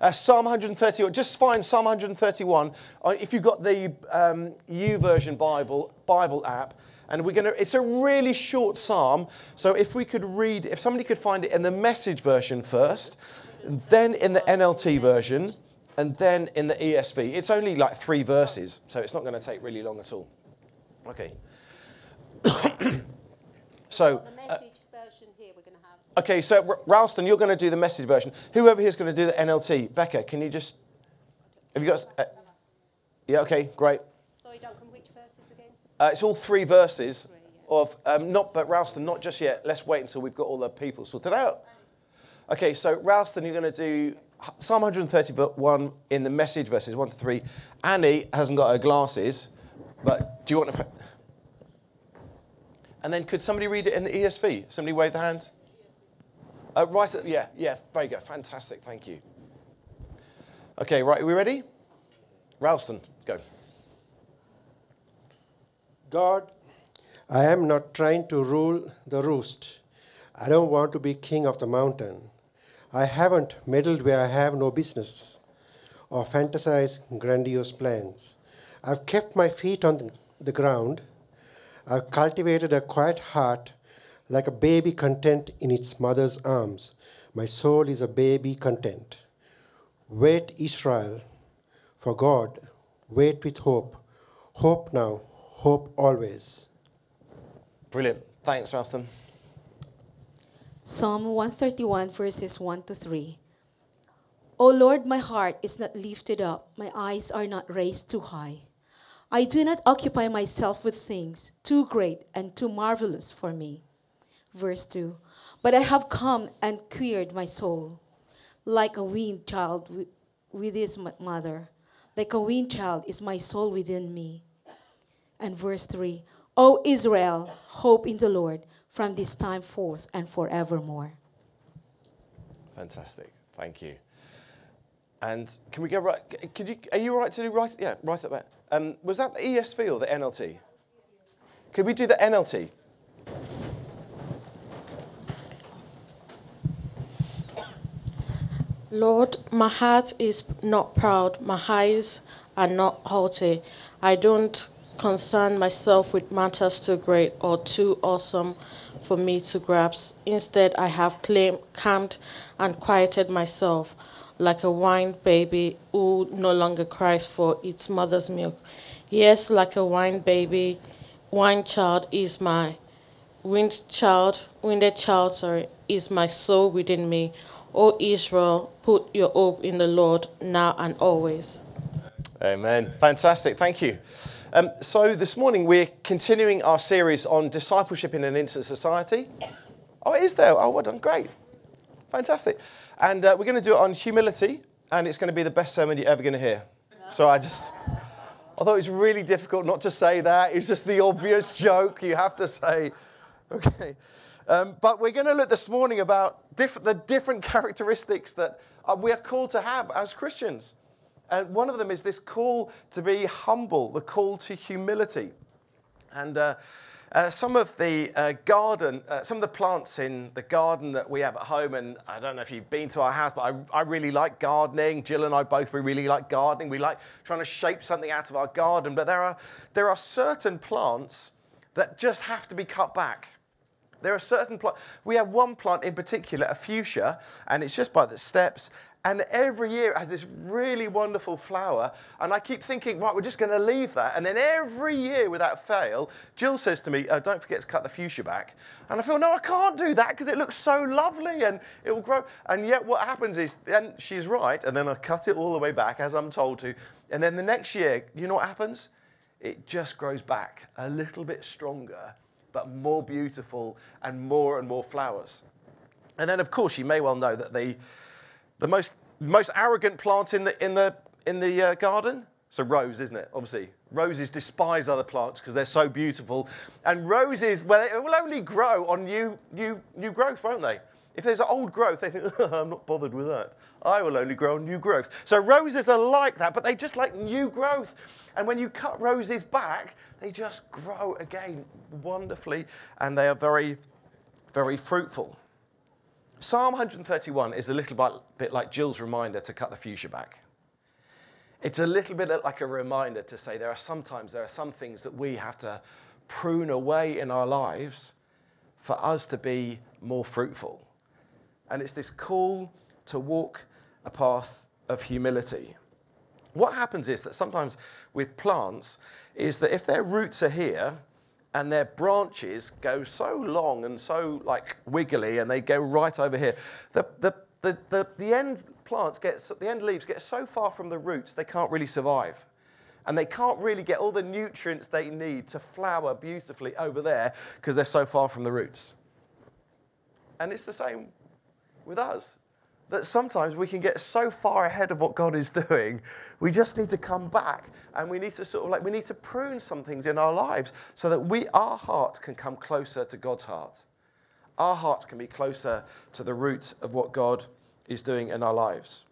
Uh, Psalm 131. Just find Psalm 131. Uh, if you've got the um, version Bible Bible app, and we're going to. It's a really short psalm. So if we could read, if somebody could find it in the Message version first, then in the NLT version, and then in the ESV. It's only like three verses, so it's not going to take really long at all. Okay. so. Uh, Okay, so R- Ralston, you're going to do the message version. Whoever here is going to do the NLT. Becca, can you just. Have you got. Uh, yeah, okay, great. Sorry, Duncan, which verses again? Uh, it's all three verses three, yeah. of. Um, not, but Ralston, not just yet. Let's wait until we've got all the people sorted out. Okay, so Ralston, you're going to do Psalm 131 in the message verses 1 to 3. Annie hasn't got her glasses, but do you want to. And then could somebody read it in the ESV? Somebody wave the hand. Uh, right, at, yeah, yeah, very good. Fantastic, thank you. Okay, right, are we ready? Ralston, go. God, I am not trying to rule the roost. I don't want to be king of the mountain. I haven't meddled where I have no business or fantasized grandiose plans. I've kept my feet on the ground. I've cultivated a quiet heart like a baby content in its mother's arms. My soul is a baby content. Wait, Israel, for God. Wait with hope. Hope now, hope always. Brilliant. Thanks, Ralston. Psalm 131, verses 1 to 3. O Lord, my heart is not lifted up, my eyes are not raised too high. I do not occupy myself with things too great and too marvelous for me. Verse 2 But I have come and queered my soul, like a weaned child with his mother. Like a weaned child is my soul within me. And verse 3 O Israel, hope in the Lord from this time forth and forevermore. Fantastic. Thank you. And can we go right? Could you? Are you right to do right? Yeah, right up there. Um, was that the ESV or the NLT? Could we do the NLT? Lord, my heart is not proud, my eyes are not haughty. I don't concern myself with matters too great or too awesome for me to grasp. Instead, I have claimed, calmed and quieted myself like a wine baby who no longer cries for its mother's milk. Yes, like a wine baby, wine child is my wind child, winded child, sorry, is my soul within me. O Israel, put your hope in the Lord now and always. Amen. Fantastic. Thank you. Um, so, this morning we're continuing our series on discipleship in an instant society. Oh, it is there. Oh, well done. Great. Fantastic. And uh, we're going to do it on humility, and it's going to be the best sermon you're ever going to hear. So, I just. although it's really difficult not to say that. It's just the obvious joke you have to say. Okay. Um, but we're going to look this morning about diff- the different characteristics that uh, we are called to have as Christians. And one of them is this call to be humble, the call to humility. And uh, uh, some of the uh, garden, uh, some of the plants in the garden that we have at home, and I don't know if you've been to our house, but I, I really like gardening. Jill and I both we really like gardening. We like trying to shape something out of our garden. But there are, there are certain plants that just have to be cut back. There are certain plants. We have one plant in particular, a fuchsia, and it's just by the steps. And every year it has this really wonderful flower. And I keep thinking, right, we're just going to leave that. And then every year without fail, Jill says to me, uh, don't forget to cut the fuchsia back. And I feel, no, I can't do that because it looks so lovely and it will grow. And yet what happens is, then she's right. And then I cut it all the way back as I'm told to. And then the next year, you know what happens? It just grows back a little bit stronger but more beautiful and more and more flowers. And then, of course, you may well know that the, the most, most arrogant plant in the, in the, in the uh, garden it's a rose, isn't it? Obviously, roses despise other plants because they're so beautiful. And roses, well, it will only grow on new, new, new growth, won't they? If there's old growth, they think, I'm not bothered with that. I will only grow new growth. So roses are like that, but they just like new growth. And when you cut roses back, they just grow again wonderfully and they are very, very fruitful. Psalm 131 is a little bit, like Jill's reminder to cut the fuchsia back. It's a little bit like a reminder to say there are sometimes there are some things that we have to prune away in our lives for us to be more fruitful. And it's this call to walk a path of humility. What happens is that sometimes with plants is that if their roots are here and their branches go so long and so like wiggly and they go right over here, the, the, the, the, the end plants get, the end leaves get so far from the roots they can't really survive. And they can't really get all the nutrients they need to flower beautifully over there because they're so far from the roots. And it's the same with us that sometimes we can get so far ahead of what God is doing, we just need to come back and we need to sort of like, we need to prune some things in our lives so that we, our hearts can come closer to God's heart. Our hearts can be closer to the root of what God is doing in our lives.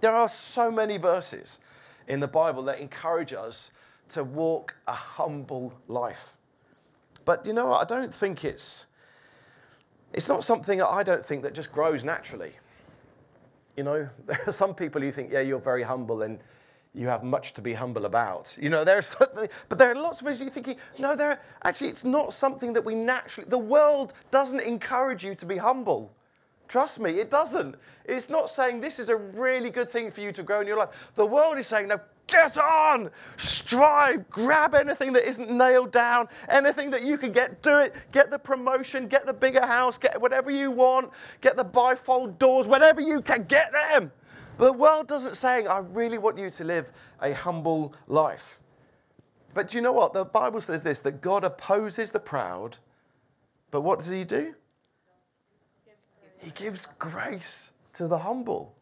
There are so many verses in the Bible that encourage us to walk a humble life. But you know? I don't think it's it's not something I don't think that just grows naturally. You know, there are some people you think, yeah, you're very humble and you have much to be humble about. You know, there's something, but there are lots of us you thinking, no, there are, actually it's not something that we naturally. The world doesn't encourage you to be humble. Trust me, it doesn't. It's not saying this is a really good thing for you to grow in your life. The world is saying, no, Get on, strive, grab anything that isn't nailed down, anything that you can get, do it. Get the promotion, get the bigger house, get whatever you want, get the bifold doors, whatever you can, get them. But the world doesn't say, I really want you to live a humble life. But do you know what? The Bible says this that God opposes the proud, but what does He do? He gives grace to the humble.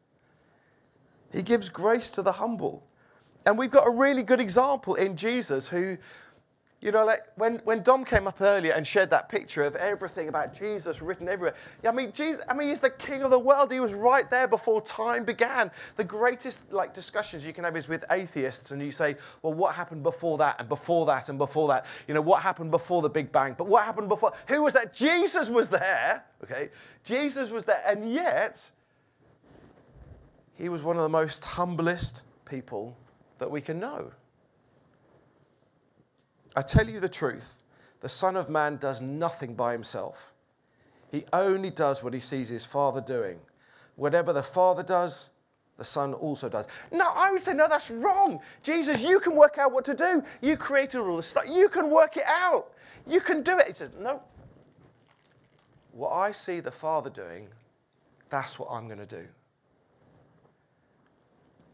He gives grace to the humble. And we've got a really good example in Jesus who, you know, like when, when Dom came up earlier and shared that picture of everything about Jesus written everywhere. Yeah, I mean, Jesus, I mean, he's the king of the world. He was right there before time began. The greatest like discussions you can have is with atheists, and you say, well, what happened before that and before that and before that? You know, what happened before the Big Bang? But what happened before? Who was that? Jesus was there. Okay, Jesus was there, and yet he was one of the most humblest people that we can know. I tell you the truth the Son of Man does nothing by himself. He only does what he sees his Father doing. Whatever the Father does, the Son also does. No, I would say, no, that's wrong. Jesus, you can work out what to do. You created all this stuff. You can work it out. You can do it. He says, no. What I see the Father doing, that's what I'm going to do.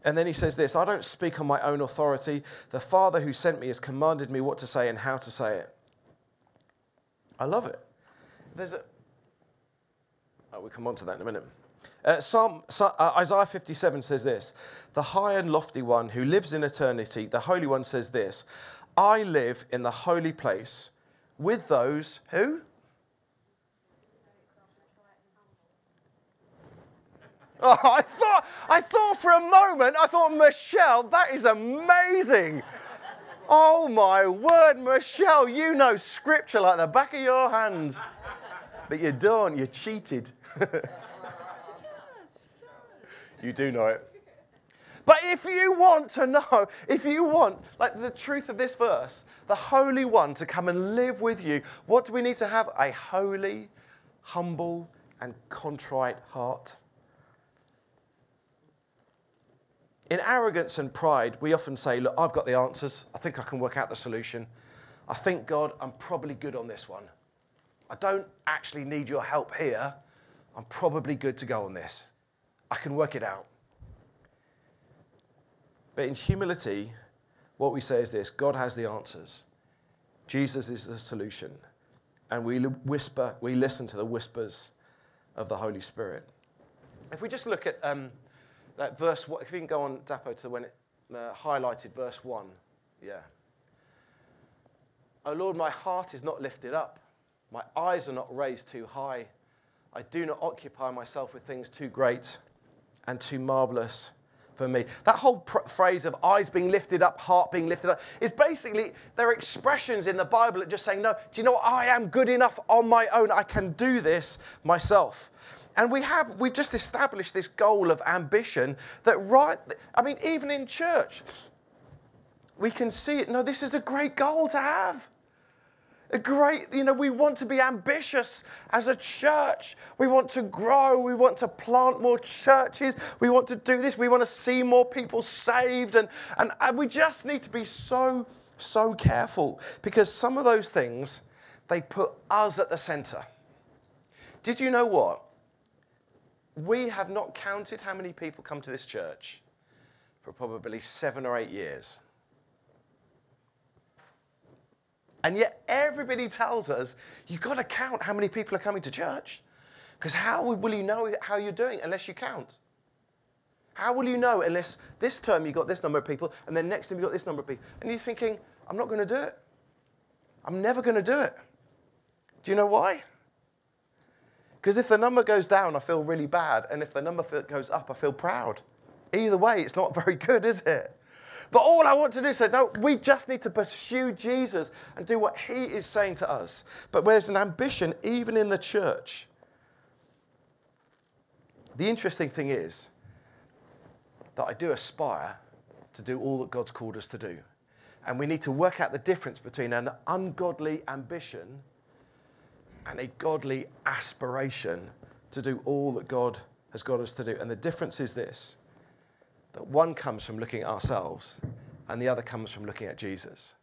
And then he says this I don't speak on my own authority. The Father who sent me has commanded me what to say and how to say it. I love it. There's a. Oh, we'll come on to that in a minute. Uh, Psalm, uh, Isaiah 57 says this The high and lofty one who lives in eternity, the Holy One says this I live in the holy place with those who? Oh, I thought, I thought for a moment, I thought, Michelle, that is amazing. Oh my word, Michelle, you know scripture like the back of your hand. But you don't, you cheated. She does. You do know it. But if you want to know, if you want, like the truth of this verse, the Holy One to come and live with you, what do we need to have? A holy, humble, and contrite heart. In arrogance and pride, we often say, Look, I've got the answers. I think I can work out the solution. I think, God, I'm probably good on this one. I don't actually need your help here. I'm probably good to go on this. I can work it out. But in humility, what we say is this God has the answers, Jesus is the solution. And we whisper, we listen to the whispers of the Holy Spirit. If we just look at um, that verse, if you can go on, Dapo, to when it uh, highlighted verse 1. Yeah. Oh Lord, my heart is not lifted up. My eyes are not raised too high. I do not occupy myself with things too great and too marvelous for me. That whole pr- phrase of eyes being lifted up, heart being lifted up, is basically there are expressions in the Bible that just saying, no, do you know what? I am good enough on my own. I can do this myself. And we have, we've just established this goal of ambition that right, I mean, even in church, we can see it. No, this is a great goal to have. A great, you know, we want to be ambitious as a church. We want to grow. We want to plant more churches. We want to do this. We want to see more people saved. And, and, and we just need to be so, so careful because some of those things, they put us at the center. Did you know what? We have not counted how many people come to this church for probably seven or eight years. And yet everybody tells us you've got to count how many people are coming to church. Because how will you know how you're doing unless you count? How will you know unless this term you got this number of people and then next term you got this number of people? And you're thinking, I'm not going to do it. I'm never going to do it. Do you know why? Because if the number goes down, I feel really bad. And if the number goes up, I feel proud. Either way, it's not very good, is it? But all I want to do is say, no, we just need to pursue Jesus and do what he is saying to us. But there's an ambition even in the church. The interesting thing is that I do aspire to do all that God's called us to do. And we need to work out the difference between an ungodly ambition and a godly aspiration to do all that God has got us to do. And the difference is this that one comes from looking at ourselves and the other comes from looking at Jesus.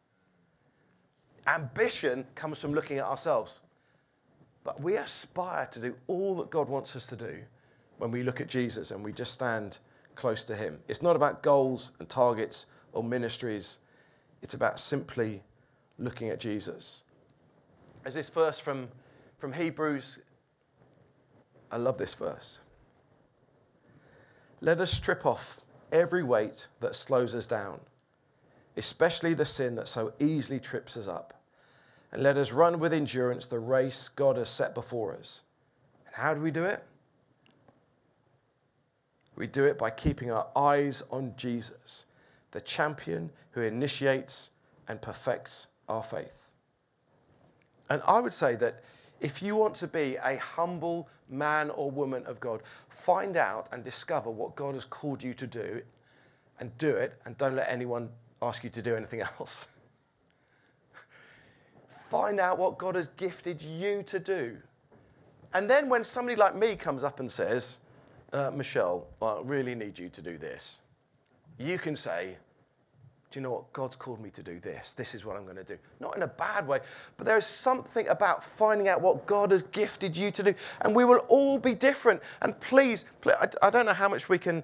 Ambition comes from looking at ourselves. But we aspire to do all that God wants us to do when we look at Jesus and we just stand close to Him. It's not about goals and targets or ministries, it's about simply looking at Jesus. As this verse from, from Hebrews, I love this verse. Let us strip off every weight that slows us down, especially the sin that so easily trips us up. And let us run with endurance the race God has set before us. And how do we do it? We do it by keeping our eyes on Jesus, the champion who initiates and perfects our faith. And I would say that if you want to be a humble man or woman of God, find out and discover what God has called you to do and do it, and don't let anyone ask you to do anything else. find out what God has gifted you to do. And then when somebody like me comes up and says, uh, Michelle, I really need you to do this, you can say, do you know what? God's called me to do this. This is what I'm going to do. Not in a bad way, but there is something about finding out what God has gifted you to do. And we will all be different. And please, please I, don't know how much we can.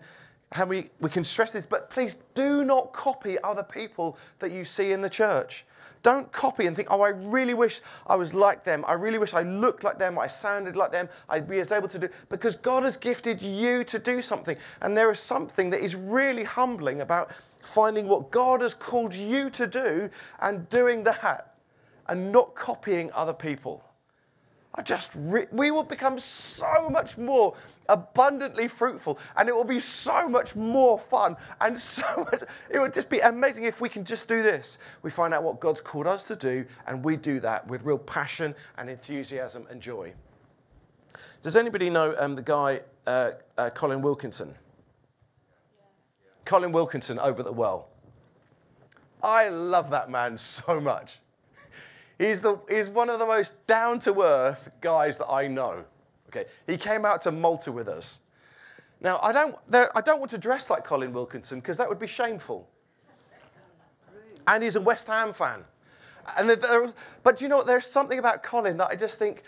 How we, we can stress this, but please do not copy other people that you see in the church. Don't copy and think, oh, I really wish I was like them. I really wish I looked like them. I sounded like them. I'd be as able to do. Because God has gifted you to do something. And there is something that is really humbling about finding what God has called you to do and doing that and not copying other people. I just, re- we will become so much more abundantly fruitful and it will be so much more fun and so much, it would just be amazing if we can just do this. We find out what God's called us to do and we do that with real passion and enthusiasm and joy. Does anybody know um, the guy, uh, uh, Colin Wilkinson? Colin Wilkinson over at the well. I love that man so much. He's, the, he's one of the most down to earth guys that I know. Okay, he came out to Malta with us. Now, I don't, I don't want to dress like Colin Wilkinson because that would be shameful. And he's a West Ham fan. And there was, but you know what? There's something about Colin that I just think,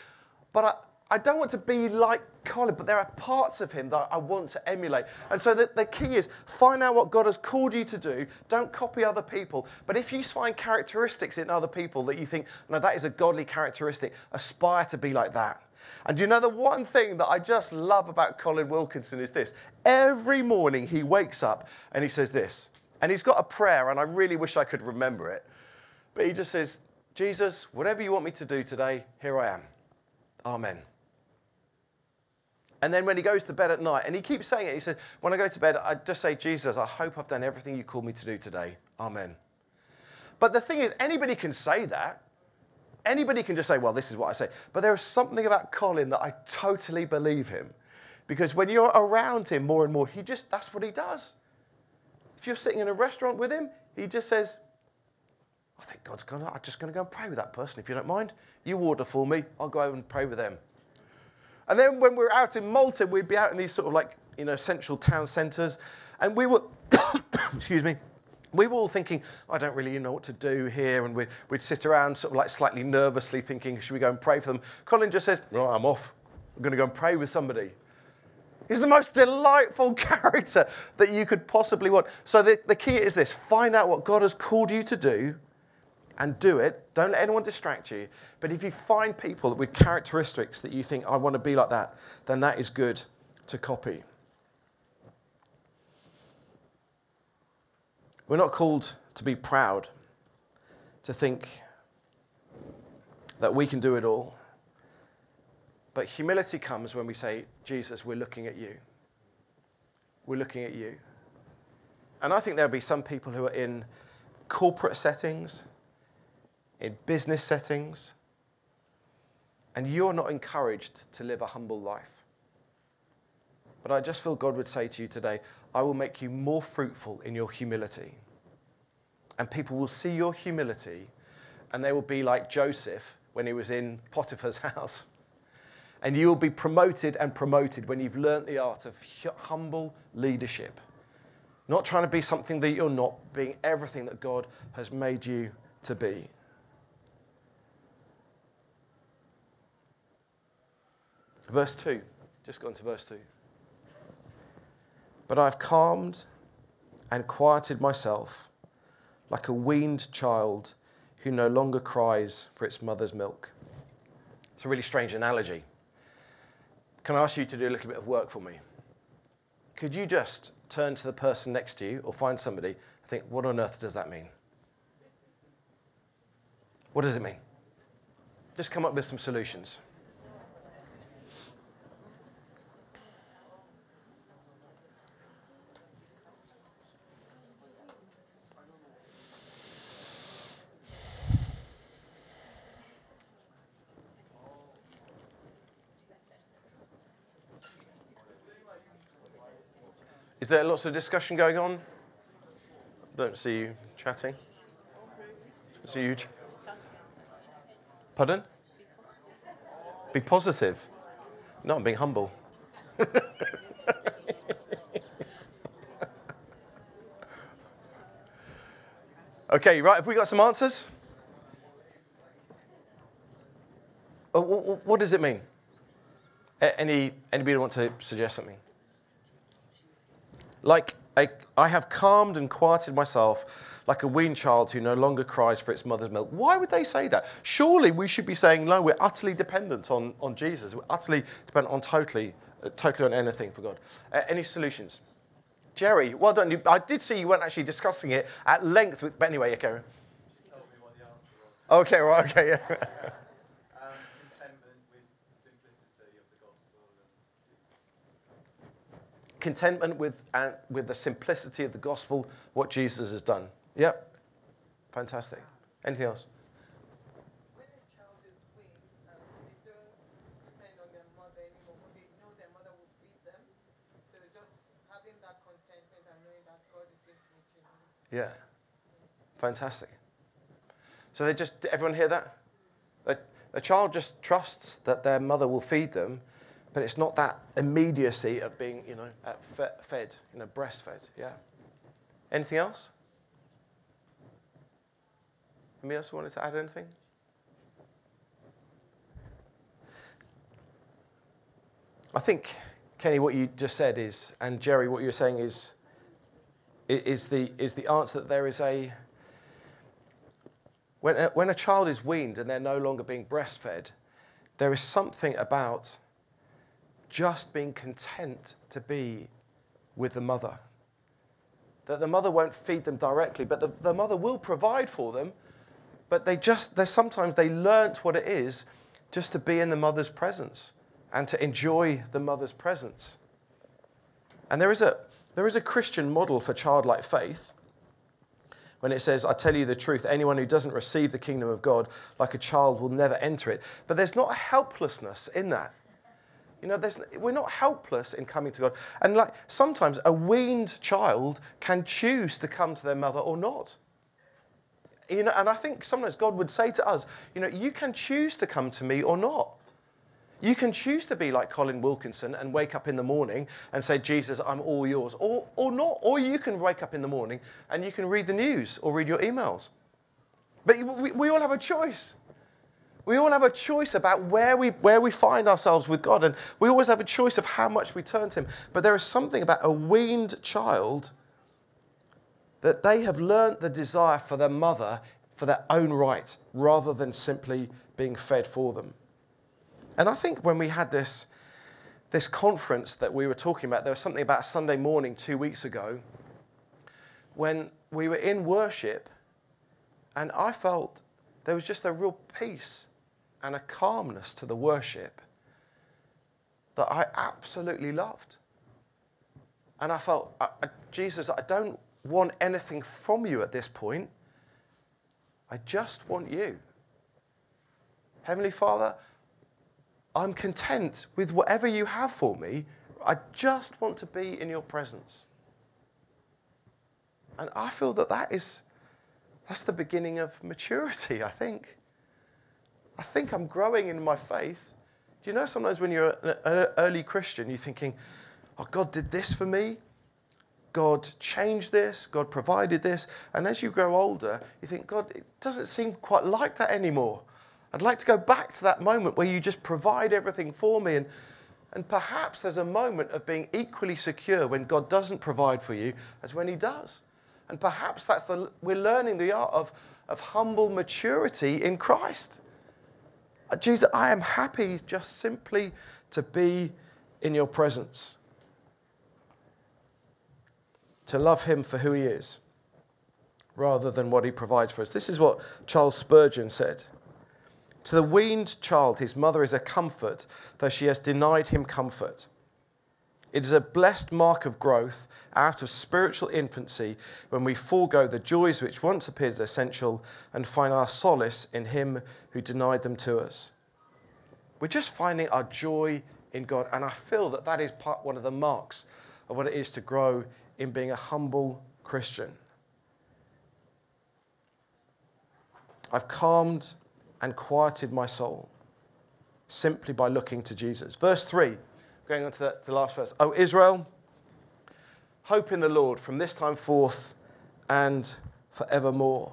but I, I don't want to be like Colin, but there are parts of him that I want to emulate. And so the, the key is find out what God has called you to do. Don't copy other people. But if you find characteristics in other people that you think, no, that is a godly characteristic, aspire to be like that. And you know, the one thing that I just love about Colin Wilkinson is this every morning he wakes up and he says this, and he's got a prayer, and I really wish I could remember it. But he just says, Jesus, whatever you want me to do today, here I am. Amen. And then when he goes to bed at night, and he keeps saying it, he says, When I go to bed, I just say, Jesus, I hope I've done everything you called me to do today. Amen. But the thing is, anybody can say that. Anybody can just say, Well, this is what I say. But there is something about Colin that I totally believe him. Because when you're around him more and more, he just, that's what he does. If you're sitting in a restaurant with him, he just says, I think God's gonna, I'm just gonna go and pray with that person if you don't mind. You order for me, I'll go over and pray with them. And then when we are out in Malta, we'd be out in these sort of like, you know, central town centres, and we were, excuse me, we were all thinking, I don't really know what to do here, and we'd, we'd sit around sort of like slightly nervously thinking, should we go and pray for them? Colin just says, no, I'm off. I'm going to go and pray with somebody. He's the most delightful character that you could possibly want. So the, the key is this find out what God has called you to do and do it. Don't let anyone distract you. But if you find people with characteristics that you think, I want to be like that, then that is good to copy. We're not called to be proud, to think that we can do it all. But humility comes when we say, Jesus, we're looking at you. We're looking at you. And I think there'll be some people who are in corporate settings, in business settings, and you're not encouraged to live a humble life. But I just feel God would say to you today, I will make you more fruitful in your humility. And people will see your humility and they will be like Joseph when he was in Potiphar's house. And you will be promoted and promoted when you've learnt the art of humble leadership. Not trying to be something that you're not, being everything that God has made you to be. Verse 2. Just go on to verse 2. But I've calmed and quieted myself like a weaned child who no longer cries for its mother's milk. It's a really strange analogy. Can I ask you to do a little bit of work for me? Could you just turn to the person next to you or find somebody and think, what on earth does that mean? What does it mean? Just come up with some solutions. Is there lots of discussion going on? Don't see you chatting. See you. Ch- Pardon? Be positive. No, I'm being humble. okay, right. Have we got some answers? Uh, what does it mean? Any anybody want to suggest something? Like a, I have calmed and quieted myself like a weaned child who no longer cries for its mother's milk. Why would they say that? Surely we should be saying, no, we're utterly dependent on, on Jesus. We're utterly dependent on totally, uh, totally on anything for God. Uh, any solutions? Jerry, well done. You, I did see you weren't actually discussing it at length, with, but anyway, yeah, Karen. Okay, right, okay, yeah. contentment with, uh, with the simplicity of the gospel, what Jesus has done. Yep. Fantastic. Anything else? When a child is weak, um, they don't depend on their mother anymore. They know their mother will feed them. So just having that contentment and knowing that God is going to meet you. Yeah. Fantastic. So they just, everyone hear that? A child just trusts that their mother will feed them but it's not that immediacy of being, you know, fed, you know, breastfed. Yeah. Anything else? Anybody else wanted to add anything? I think, Kenny, what you just said is, and Jerry, what you're saying is, is the, is the answer that there is a, when a, when a child is weaned and they're no longer being breastfed, there is something about just being content to be with the mother. That the mother won't feed them directly, but the, the mother will provide for them. But they just, they sometimes they learnt what it is just to be in the mother's presence and to enjoy the mother's presence. And there is a, there is a Christian model for childlike faith when it says, I tell you the truth, anyone who doesn't receive the kingdom of God like a child will never enter it. But there's not a helplessness in that. You know, we're not helpless in coming to God. And like sometimes a weaned child can choose to come to their mother or not. You know, and I think sometimes God would say to us, you know, you can choose to come to me or not. You can choose to be like Colin Wilkinson and wake up in the morning and say, Jesus, I'm all yours, or, or not. Or you can wake up in the morning and you can read the news or read your emails. But we, we all have a choice. We all have a choice about where we, where we find ourselves with God, and we always have a choice of how much we turn to Him. But there is something about a weaned child that they have learnt the desire for their mother for their own right rather than simply being fed for them. And I think when we had this, this conference that we were talking about, there was something about Sunday morning two weeks ago when we were in worship, and I felt there was just a real peace and a calmness to the worship that I absolutely loved. And I felt, I, I, Jesus, I don't want anything from you at this point. I just want you. Heavenly Father, I'm content with whatever you have for me. I just want to be in your presence. And I feel that that is that's the beginning of maturity, I think. I think I'm growing in my faith. Do you know sometimes when you're an early Christian, you're thinking, oh, God did this for me? God changed this, God provided this. And as you grow older, you think, God, it doesn't seem quite like that anymore. I'd like to go back to that moment where you just provide everything for me. And, and perhaps there's a moment of being equally secure when God doesn't provide for you as when He does. And perhaps that's the, we're learning the art of, of humble maturity in Christ. Uh, Jesus, I am happy just simply to be in your presence to love him for who he is rather than what he provides for us. This is what Charles Spurgeon said. To the weaned child, his mother is a comfort, though she has denied him comfort. It is a blessed mark of growth out of spiritual infancy when we forego the joys which once appeared essential and find our solace in him who denied them to us. We're just finding our joy in God, and I feel that that is part, one of the marks of what it is to grow in being a humble Christian. I've calmed and quieted my soul simply by looking to Jesus. Verse 3, going on to the, the last verse. Oh, Israel, hope in the Lord from this time forth and forevermore.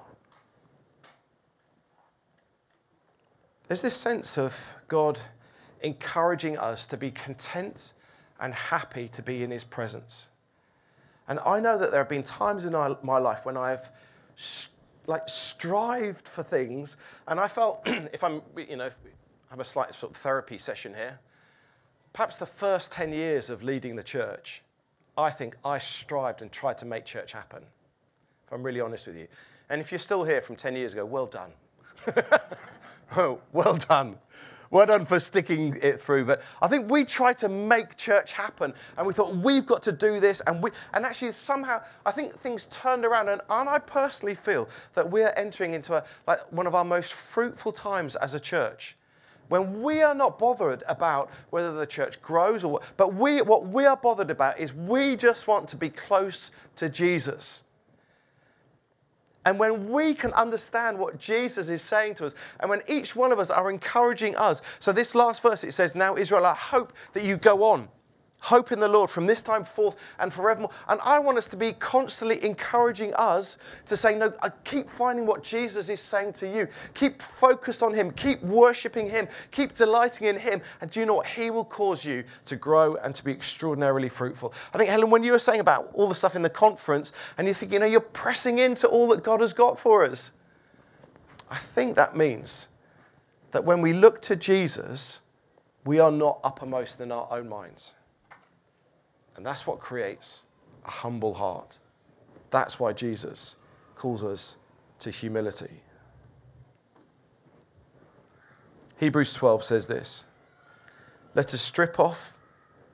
There's this sense of God encouraging us to be content and happy to be in His presence. And I know that there have been times in my life when I've like strived for things, and I felt if I'm, you know, have a slight sort of therapy session here. Perhaps the first 10 years of leading the church, I think I strived and tried to make church happen. If I'm really honest with you. And if you're still here from 10 years ago, well done. oh, well done. Well done for sticking it through. But I think we tried to make church happen, and we thought we've got to do this, and we and actually somehow I think things turned around, and, and I personally feel that we're entering into a, like one of our most fruitful times as a church when we are not bothered about whether the church grows or but we, what we are bothered about is we just want to be close to Jesus. And when we can understand what Jesus is saying to us, and when each one of us are encouraging us. So, this last verse it says, Now, Israel, I hope that you go on. Hope in the Lord from this time forth and forevermore. And I want us to be constantly encouraging us to say, No, keep finding what Jesus is saying to you. Keep focused on Him. Keep worshiping Him. Keep delighting in Him. And do you know what? He will cause you to grow and to be extraordinarily fruitful. I think, Helen, when you were saying about all the stuff in the conference, and you think, you know, you're pressing into all that God has got for us, I think that means that when we look to Jesus, we are not uppermost in our own minds. And that's what creates a humble heart. That's why Jesus calls us to humility. Hebrews 12 says this Let us strip off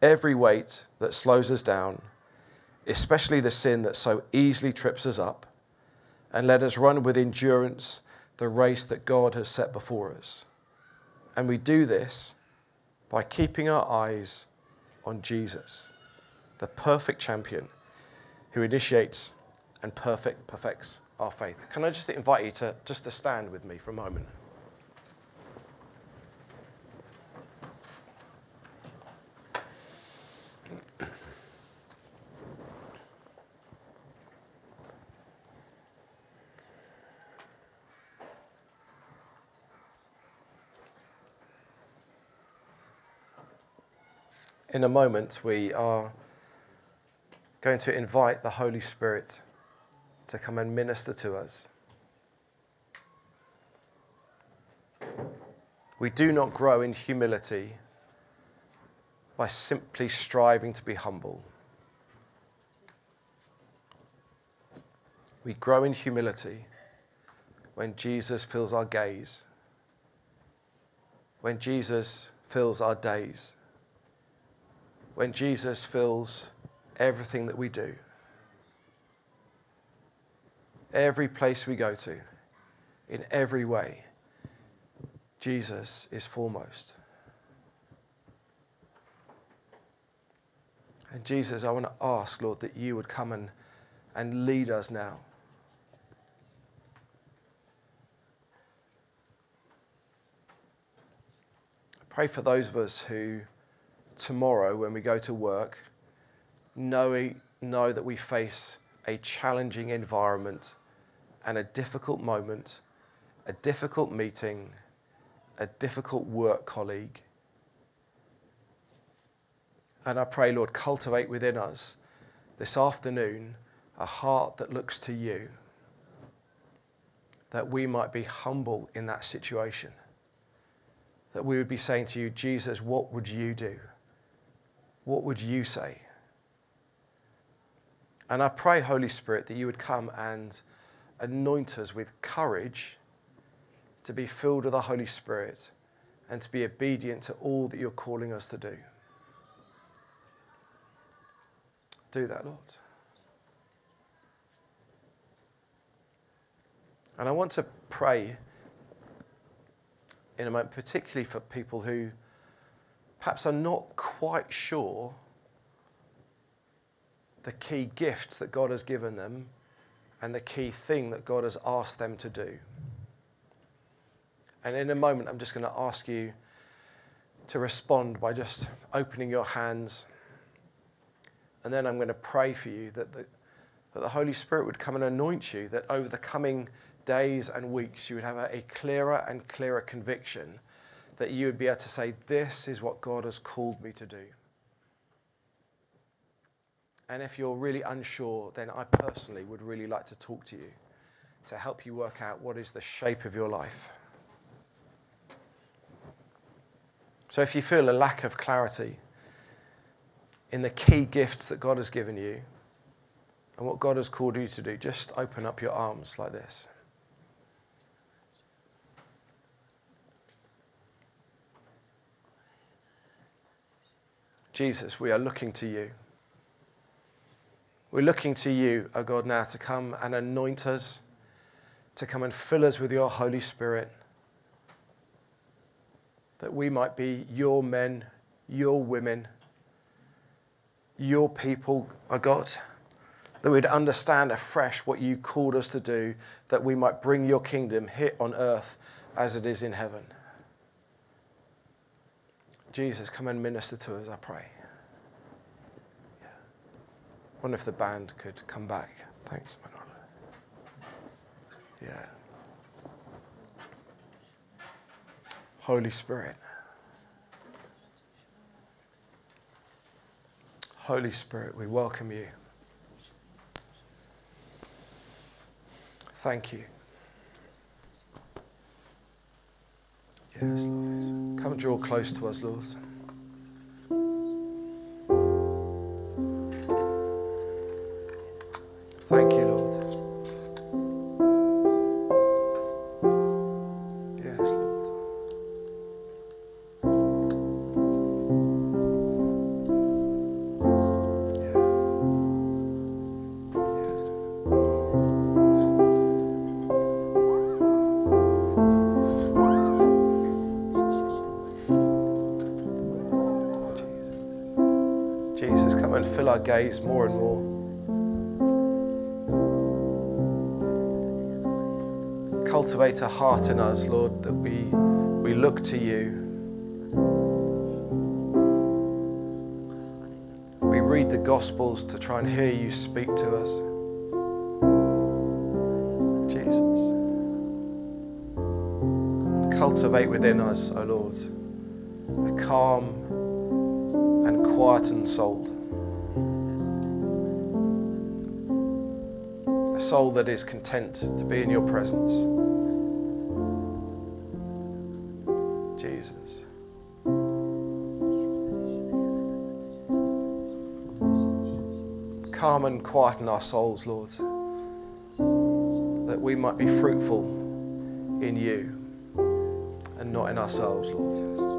every weight that slows us down, especially the sin that so easily trips us up, and let us run with endurance the race that God has set before us. And we do this by keeping our eyes on Jesus, the perfect champion who initiates and perfect perfects our faith. Can I just invite you to just to stand with me for a moment? In a moment, we are going to invite the Holy Spirit to come and minister to us. We do not grow in humility by simply striving to be humble. We grow in humility when Jesus fills our gaze, when Jesus fills our days, when Jesus fills everything that we do every place we go to, in every way, Jesus is foremost. And Jesus, I want to ask, Lord, that you would come and, and lead us now. Pray for those of us who tomorrow, when we go to work, know, know that we face a challenging environment and a difficult moment, a difficult meeting, a difficult work colleague. And I pray, Lord, cultivate within us this afternoon a heart that looks to you, that we might be humble in that situation, that we would be saying to you, Jesus, what would you do? What would you say? And I pray, Holy Spirit, that you would come and anoint us with courage to be filled with the Holy Spirit and to be obedient to all that you're calling us to do. Do that, Lord. And I want to pray in a moment, particularly for people who perhaps are not quite sure the key gifts that God has given them and the key thing that God has asked them to do. And in a moment, I'm just going to ask you to respond by just opening your hands. And then I'm going to pray for you that the, that the Holy Spirit would come and anoint you, that over the coming days and weeks, you would have a, a clearer and clearer conviction that you would be able to say, This is what God has called me to do. And if you're really unsure, then I personally would really like to talk to you to help you work out what is the shape of your life. So if you feel a lack of clarity in the key gifts that God has given you and what God has called you to do, just open up your arms like this. Jesus, we are looking to you. We're looking to you, O God, now to come and anoint us, to come and fill us with your Holy Spirit, that we might be your men, your women, your people, O God, that we'd understand afresh what you called us to do, that we might bring your kingdom here on earth as it is in heaven. Jesus, come and minister to us, I pray wonder if the band could come back. Thanks, Manolo. Yeah. Holy Spirit. Holy Spirit, we welcome you. Thank you. Yes, Lord. Come draw close to us, Lord. Gaze more and more. Cultivate a heart in us, Lord, that we, we look to you. We read the Gospels to try and hear you speak to us. Jesus. Cultivate within us, O Lord, a calm and quietened soul. Soul that is content to be in your presence. Jesus. Calm and quieten our souls, Lord, that we might be fruitful in you and not in ourselves, Lord.